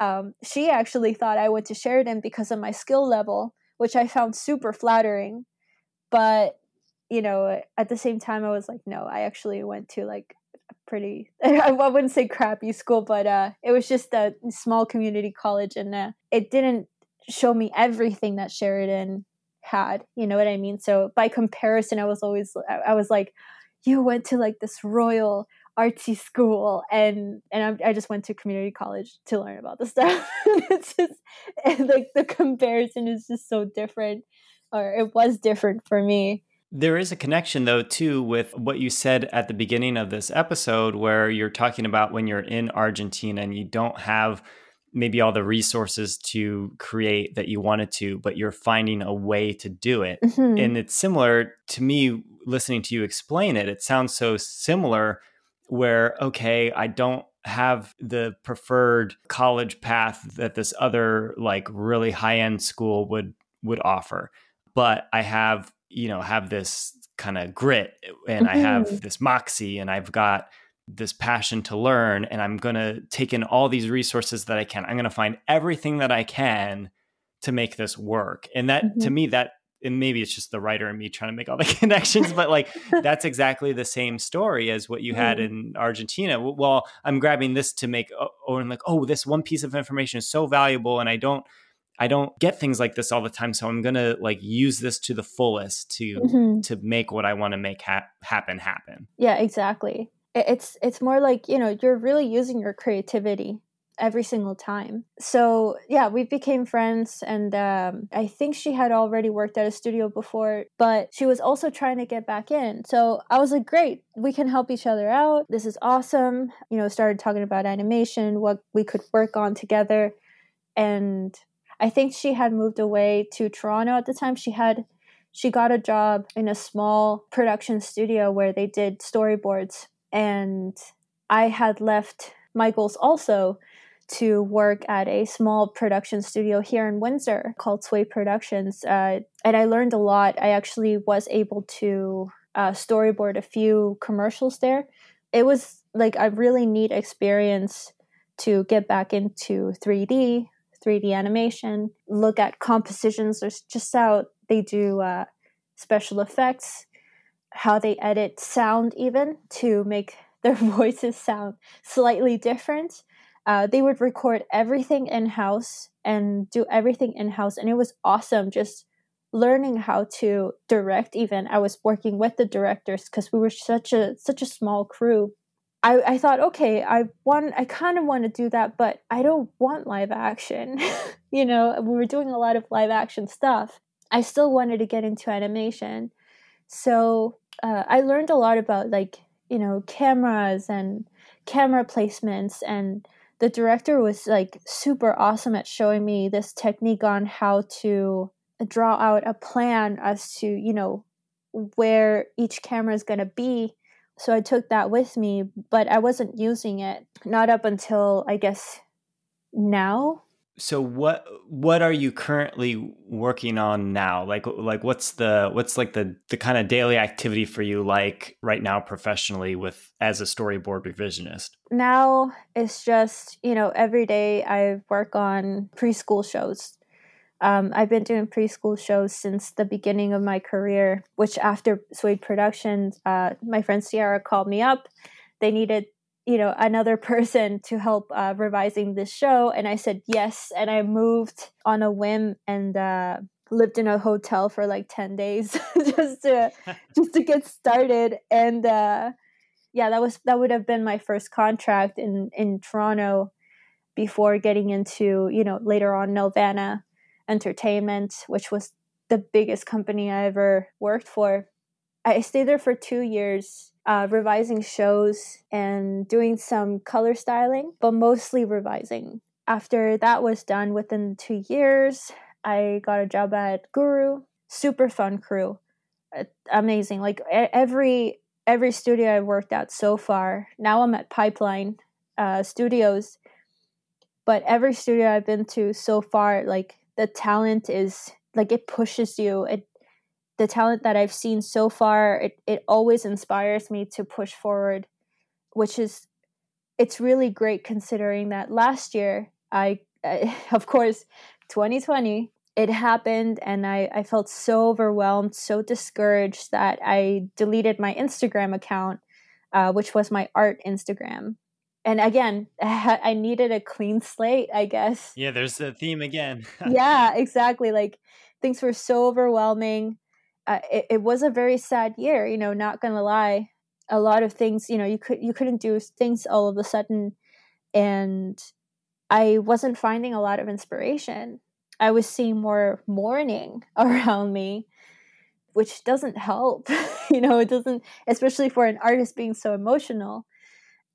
um, she actually thought I went to Sheridan because of my skill level, which I found super flattering. But you know, at the same time, I was like, no, I actually went to like a pretty, I wouldn't say crappy school, but uh, it was just a small community college and uh, it didn't show me everything that Sheridan had. You know what I mean? So by comparison, I was always, I was like, you went to like this royal artsy school and and I, I just went to community college to learn about the stuff it's just like the comparison is just so different or it was different for me There is a connection, though, too, with what you said at the beginning of this episode, where you're talking about when you're in Argentina and you don't have maybe all the resources to create that you wanted to, but you're finding a way to do it. Mm-hmm. And it's similar to me listening to you explain it. It sounds so similar where, okay, I don't have the preferred college path that this other like really high end school would would offer but i have you know have this kind of grit and mm-hmm. i have mm-hmm. this moxie and i've got this passion to learn and I'm going to take in all these resources that I can. I'm going to find everything that I can to make this work. And that mm-hmm. to me that and maybe it's just the writer and me trying to make all the connections, but like that's exactly the same story as what you mm-hmm. had in Argentina. Well, I'm grabbing this to make, oh, or I'm like, oh, this one piece of information is so valuable, and I don't, I don't get things like this all the time, so I'm gonna like use this to the fullest to mm-hmm. to make what I want to make ha- happen happen. Yeah, exactly. It's it's more like you know you're really using your creativity every single time. So yeah we became friends and um, i think she had already worked at a studio before but she was also trying to get back in. So i was like great we can help each other out. This is awesome. You know started talking about animation what we could work on together and i think she had moved away to toronto at the time she had she got a job in a small production studio where they did storyboards and I had left Michaels also to work at a small production studio here in Windsor called Sway Productions. Uh, and I learned a lot. I actually was able to uh, storyboard a few commercials there. It was like a really neat experience to get back into 3D, 3D animation, look at compositions. There's just how they do uh, special effects how they edit sound even to make their voices sound slightly different. Uh, they would record everything in house and do everything in house, and it was awesome. Just learning how to direct. Even I was working with the directors because we were such a such a small crew. I, I thought, okay, I want, I kind of want to do that, but I don't want live action. you know, we were doing a lot of live action stuff. I still wanted to get into animation, so uh, I learned a lot about like you know cameras and camera placements and the director was like super awesome at showing me this technique on how to draw out a plan as to you know where each camera is going to be so i took that with me but i wasn't using it not up until i guess now. So what what are you currently working on now? Like like what's the what's like the the kind of daily activity for you like right now professionally with as a storyboard revisionist? Now it's just you know every day i work on preschool shows um, i've been doing preschool shows since the beginning of my career which after Sway productions uh, my friend sierra called me up. They needed you know another person to help uh, revising this show and i said yes and i moved on a whim and uh, lived in a hotel for like 10 days just to just to get started and uh, yeah that was that would have been my first contract in in toronto before getting into you know later on nelvana entertainment which was the biggest company i ever worked for i stayed there for two years uh, revising shows and doing some color styling, but mostly revising. After that was done within two years, I got a job at Guru. Super fun crew, amazing. Like every every studio I've worked at so far. Now I'm at Pipeline uh, Studios, but every studio I've been to so far, like the talent is like it pushes you. It the talent that I've seen so far, it, it always inspires me to push forward, which is, it's really great considering that last year, I, I of course, 2020, it happened and I, I felt so overwhelmed, so discouraged that I deleted my Instagram account, uh, which was my art Instagram. And again, I needed a clean slate, I guess. Yeah, there's the theme again. yeah, exactly. Like things were so overwhelming uh, it, it was a very sad year you know not gonna lie a lot of things you know you could you couldn't do things all of a sudden and i wasn't finding a lot of inspiration i was seeing more mourning around me which doesn't help. you know, it doesn't, especially for an artist being so emotional.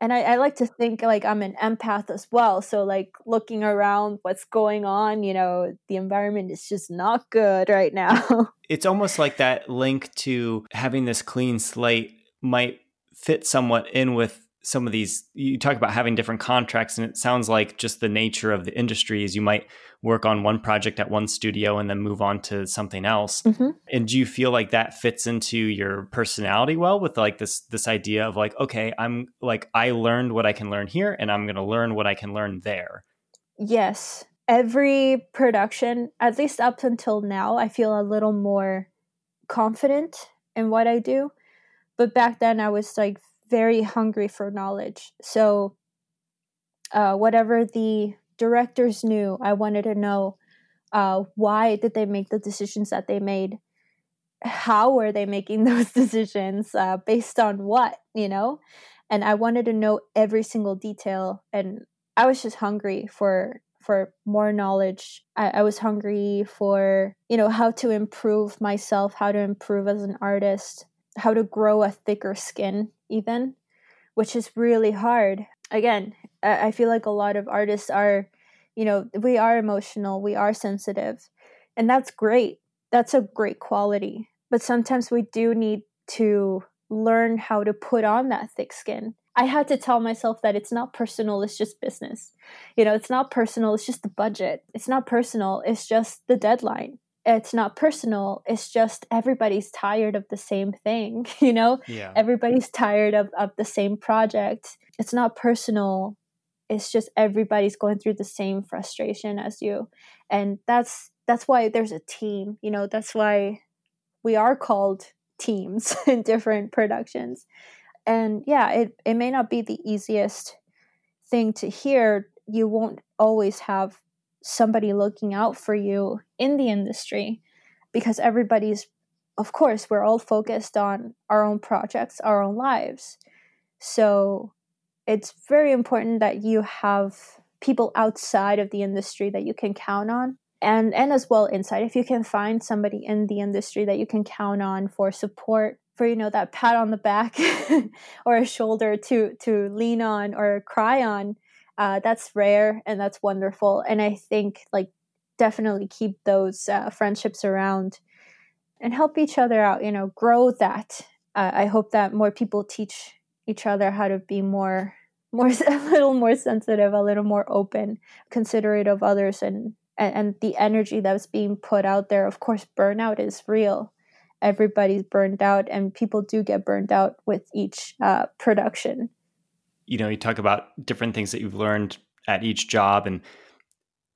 And I, I, like to think like I'm an empath as well. So like looking around what's going on, you know, the environment is just not good right now. it's almost like that link to having this clean slate might fit somewhat in with some of these you talk about having different contracts and it sounds like just the nature of the industry is you might work on one project at one studio and then move on to something else. Mm-hmm. and do you feel like that fits into your personality well with like this this idea of like okay i'm like i learned what i can learn here and i'm going to learn what i can learn there? Yes. Every production at least up until now i feel a little more confident in what i do. But back then i was like very hungry for knowledge. So, uh, whatever the directors knew, I wanted to know uh, why did they make the decisions that they made? How were they making those decisions? Uh, based on what, you know? And I wanted to know every single detail. And I was just hungry for for more knowledge. I, I was hungry for you know how to improve myself, how to improve as an artist, how to grow a thicker skin even, which is really hard. Again, I feel like a lot of artists are, you know, we are emotional, we are sensitive, and that's great. That's a great quality. But sometimes we do need to learn how to put on that thick skin. I had to tell myself that it's not personal, it's just business. You know, it's not personal, it's just the budget. It's not personal, it's just the deadline it's not personal it's just everybody's tired of the same thing you know? Yeah. everybody's tired of, of the same project. It's not personal it's just everybody's going through the same frustration as you. And that's that's why there's a team you know? That's why we are called teams in different productions. And yeah it, it may not be the easiest thing to hear. You won't always have somebody looking out for you in the industry because everybody's of course we're all focused on our own projects our own lives. So it's very important that you have people outside of the industry that you can count on and and as well inside. If you can find somebody in the industry that you can count on for support for you know that pat on the back or a shoulder to to lean on or cry on uh, that's rare and that's wonderful. And I think like definitely keep those uh, friendships around and help each other out. You know, grow that. Uh, I hope that more people teach each other how to be more more a little more sensitive a little more open considerate of others and, and and the energy that's being put out there of course burnout is real everybody's burned out and people do get burned out with each uh, production you know you talk about different things that you've learned at each job and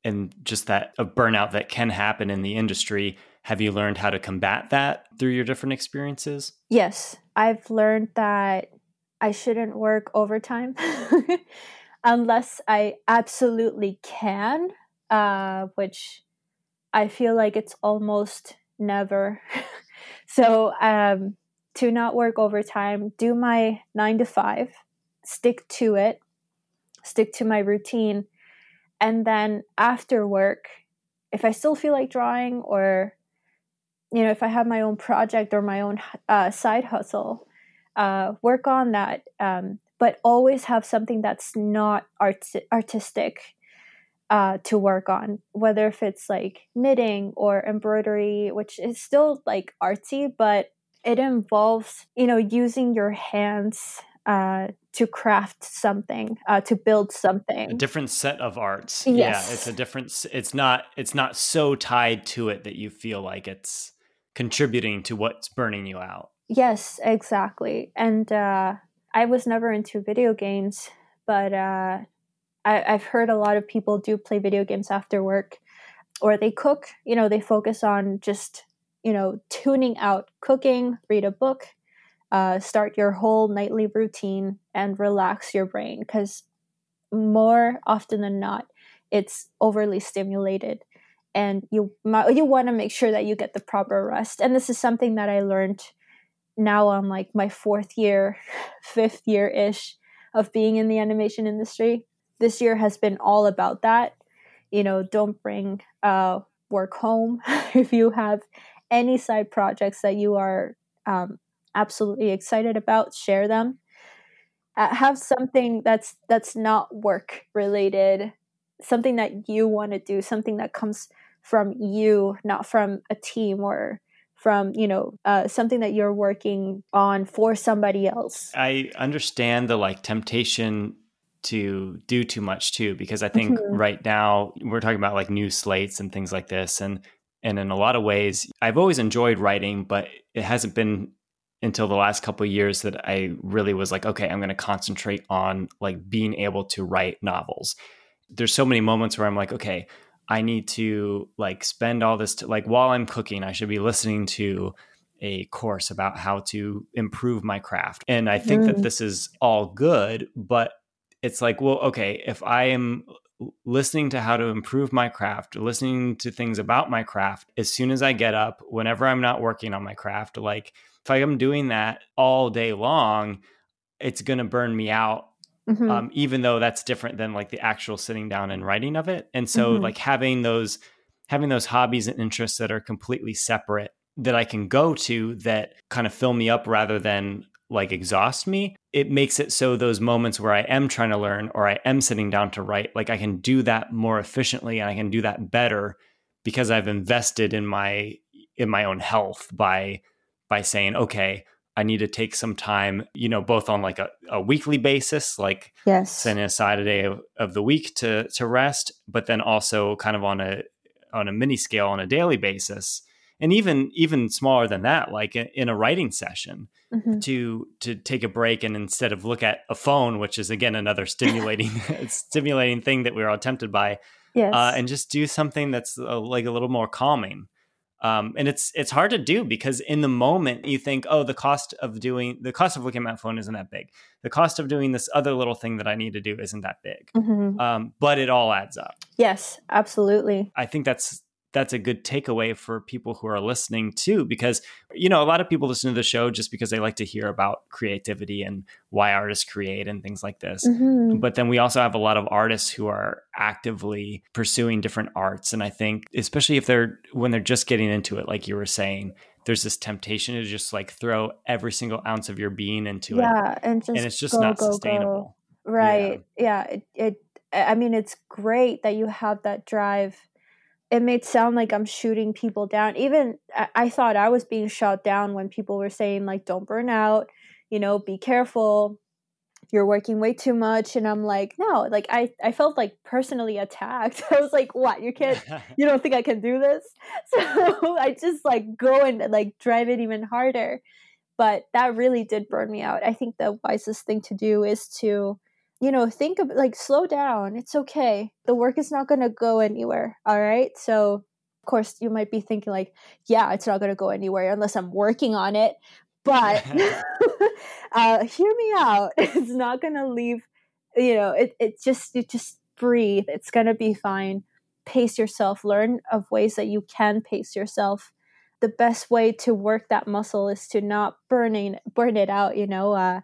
and just that of burnout that can happen in the industry. Have you learned how to combat that through your different experiences? Yes. I've learned that i shouldn't work overtime unless i absolutely can uh, which i feel like it's almost never. So um, to not work overtime do my nine to five stick to it, stick to my routine. And then after work, if I still feel like drawing or you know, if I have my own project or my own uh, side hustle, uh, work on that. Um, but always have something that's not art- artistic uh, to work on, whether if it's like knitting or embroidery, which is still like artsy, but it involves, you know, using your hands uh, to craft something uh, to build something. A different set of arts. Yes. yeah it's a different it's not it's not so tied to it that you feel like it's contributing to what's burning you out. Yes exactly. And uh, i was never into video games but uh, I, i've heard a lot of people do play video games after work or they cook you know they focus on just you know tuning out cooking read a book uh, start your whole nightly routine and relax your brain because more often than not it's overly stimulated and you you want to make sure that you get the proper rest and this is something that i learned now on like my fourth year fifth year ish of being in the animation industry. This year has been all about that. You know don't bring uh, work home if you have any side projects that you are um, absolutely excited about, share them. Uh, have something that's that's not work related, something that you want to do, something that comes from you, not from a team or from you know uh, something that you're working on for somebody else i understand the like temptation to do too much too because i think mm-hmm. right now we're talking about like new slates and things like this and and in a lot of ways i've always enjoyed writing but it hasn't been until the last couple years that i really was like okay i'm going to concentrate on like being able to write novels there's so many moments where i'm like okay I need to like spend all this t- like while I'm cooking, I should be listening to a course about how to improve my craft. And I think mm. that this is all good, but it's like, well, okay, if I am listening to how to improve my craft, listening to things about my craft, as soon as I get up, whenever I'm not working on my craft, like if I'm doing that all day long, it's going to burn me out mm-hmm. um, even though that's different than like the actual sitting down and writing of it. And so mm-hmm. like having those having those hobbies and interests that are completely separate that I can go to that kind of fill me up rather than like exhaust me, it makes it so those moments where I am trying to learn or I am sitting down to write, like I can do that more efficiently and I can do that better because I've invested in my in my own health by by saying, okay, I need to take some time, you know, both on like a, a weekly basis, like yes. setting aside a day of, of the week to to rest, but then also kind of on a on a mini scale on a daily basis. And even even smaller than that, like in a writing session, mm-hmm. to to take a break and instead of look at a phone, which is again another stimulating stimulating thing that we are all tempted by, yes. uh, and just do something that's uh, like a little more calming. Um, and it's it's hard to do because in the moment you think, oh, the cost of doing the cost of looking at my phone isn't that big. The cost of doing this other little thing that I need to do isn't that big. Mm-hmm. Um, but it all adds up. Yes, absolutely. I think that's that's a good takeaway for people who are listening too because you know a lot of people listen to the show just because they like to hear about creativity and why artists create and things like this mm-hmm. but then we also have a lot of artists who are actively pursuing different arts and i think especially if they're when they're just getting into it like you were saying there's this temptation to just like throw every single ounce of your being into yeah, it and, and it's just go, not go, sustainable go. right yeah, yeah it, it i mean it's great that you have that drive it made sound like I'm shooting people down. Even I, I thought I was being shot down when people were saying like, "Don't burn out," you know, "Be careful." You're working way too much, and I'm like, no, like I, I felt like personally attacked. I was like, what? You can't, you don't think I can do this? So I just like go and like drive it even harder. But that really did burn me out. I think the wisest thing to do is to you know, think of like slow down. It's okay. The work is not going to go anywhere. All right. So, of course, you might be thinking, like, yeah, it's not going to go anywhere unless I'm working on it. But uh, hear me out. It's not going to leave, you know, it, it just, you just breathe. It's going to be fine. Pace yourself. Learn of ways that you can pace yourself. The best way to work that muscle is to not burning burn it out. You know, uh,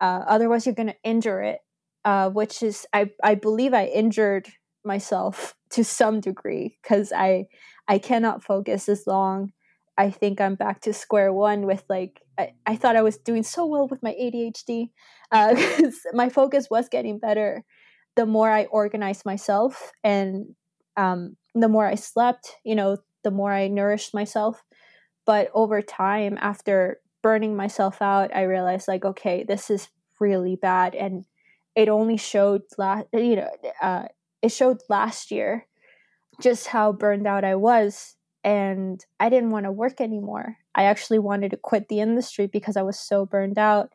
uh, otherwise you're going to injure it uh, which is I I believe I injured myself to some degree because I I cannot focus as long. I think I'm back to square one with like I, I thought I was doing so well with my ADHD because uh, my focus was getting better the more I organized myself and um, the more I slept, you know, the more I nourished myself. But over time, after burning myself out, I realized like, okay, this is really bad, and it only showed last you know uh, it showed last year just how burned out I was and I didn't want to work anymore. I actually wanted to quit the industry because I was so burned out.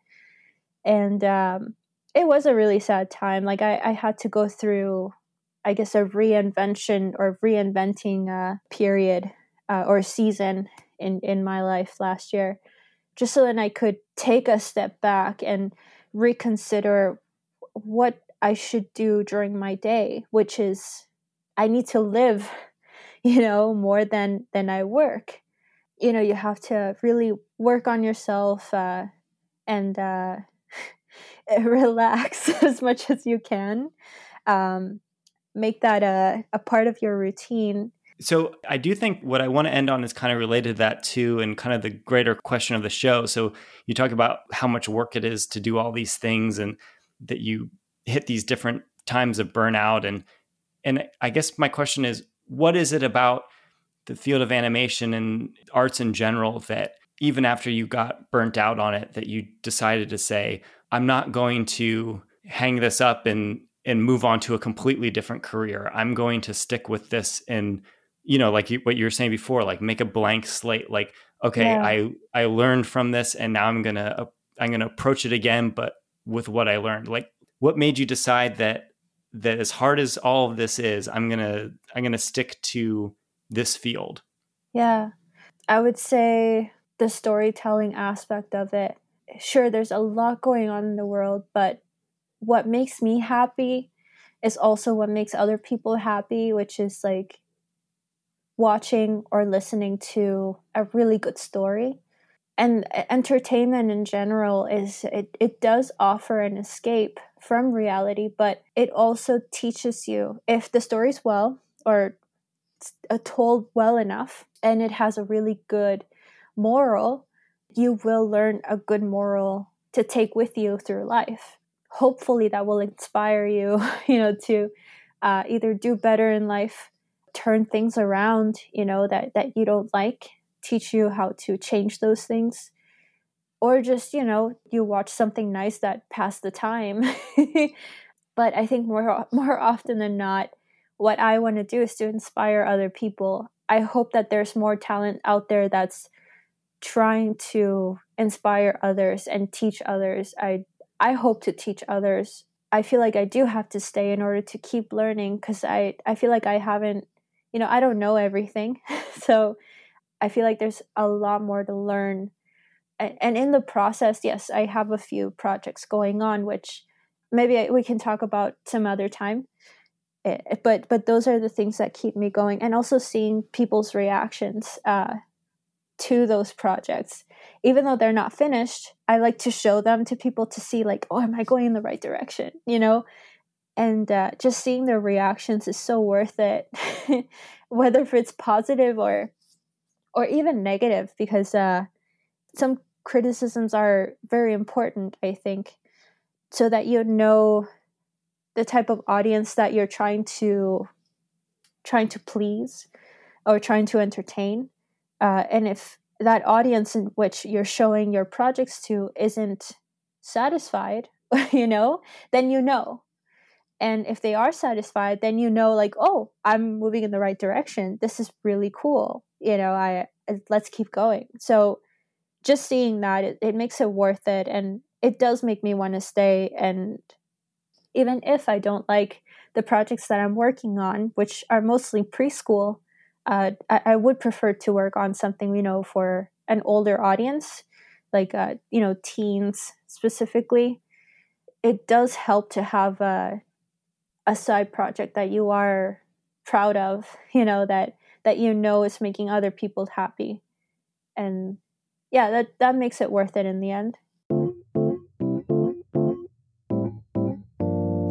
And um, it was a really sad time. Like I, I, had to go through, I guess, a reinvention or reinventing uh, period uh, or season in, in my life last year, just so that I could take a step back and reconsider what I should do during my day, which is I need to live, you know, more than than I work. You know, you have to really work on yourself uh, and uh, relax as much as you can. Um, make that a, a part of your routine. So I do think what I want to end on is kind of related to that too, and kind of the greater question of the show. So you talk about how much work it is to do all these things, and that you hit these different times of burnout, and and I guess my question is, what is it about the field of animation and arts in general that even after you got burnt out on it, that you decided to say, I'm not going to hang this up and and move on to a completely different career. I'm going to stick with this and you know, like you, what you were saying before, like make a blank slate. Like, okay, yeah. I I learned from this, and now I'm gonna uh, I'm gonna approach it again, but with what I learned. Like, what made you decide that that as hard as all of this is, I'm gonna I'm gonna stick to this field? Yeah, I would say the storytelling aspect of it. Sure, there's a lot going on in the world, but what makes me happy is also what makes other people happy, which is like watching or listening to a really good story. And entertainment in general is it, it does offer an escape from reality, but it also teaches you if the story's well or uh, told well enough and it has a really good moral, you will learn a good moral to take with you through life. Hopefully, that will inspire you, you know, to uh, either do better in life turn things around, you know, that, that you don't like, teach you how to change those things. Or just, you know, you watch something nice that passed the time. but I think more more often than not, what I want to do is to inspire other people. I hope that there's more talent out there that's trying to inspire others and teach others. I I hope to teach others. I feel like I do have to stay in order to keep learning because I, I feel like I haven't you know, I don't know everything. so I feel like there's a lot more to learn. And in the process, yes, I have a few projects going on, which maybe we can talk about some other time. Eh, but but those are the things that keep me going, and also seeing people's reactions uh, to those projects, even though they're not finished. I like to show them to people to see, like, oh, am I going in the right direction? You know, and uh, just seeing their reactions is so worth it whether if it's positive or or even negative because uh, some criticisms are very important i think so that you know the type of audience that you're trying to trying to please or trying to entertain uh, and if that audience in which you're showing your projects to isn't satisfied you know then you know and if they are satisfied then you know like oh i'm moving in the right direction. This is really cool. You know i let's keep going. So just seeing that it, it makes it worth it and it does make me want to stay and even if i don't like the projects that i'm working on which are mostly preschool uh, I, I, would prefer to work on something you know for an older audience like uh, you know teens specifically. It does help to have a a side project that you are proud of you know that that you know is making other people happy. And yeah that that makes it worth it in the end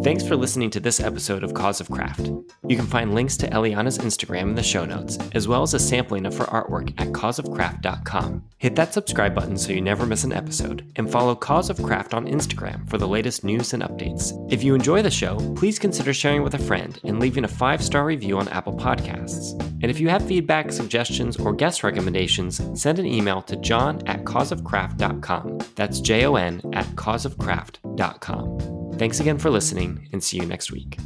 Thanks for listening to this episode of Cause of Craft. You can find links to Eliana's Instagram in the show notes, as well as a sampling of her artwork at causeofcraft.com. Hit that subscribe button so you never miss an episode, and follow Cause of Craft on Instagram for the latest news and updates. If you enjoy the show, please consider sharing with a friend and leaving a five star review on Apple Podcasts. And if you have feedback, suggestions, or guest recommendations, send an email to jon at causeofcraft.com. That's J O N at causeofcraft.com. Thanks again for listening, and see you next week.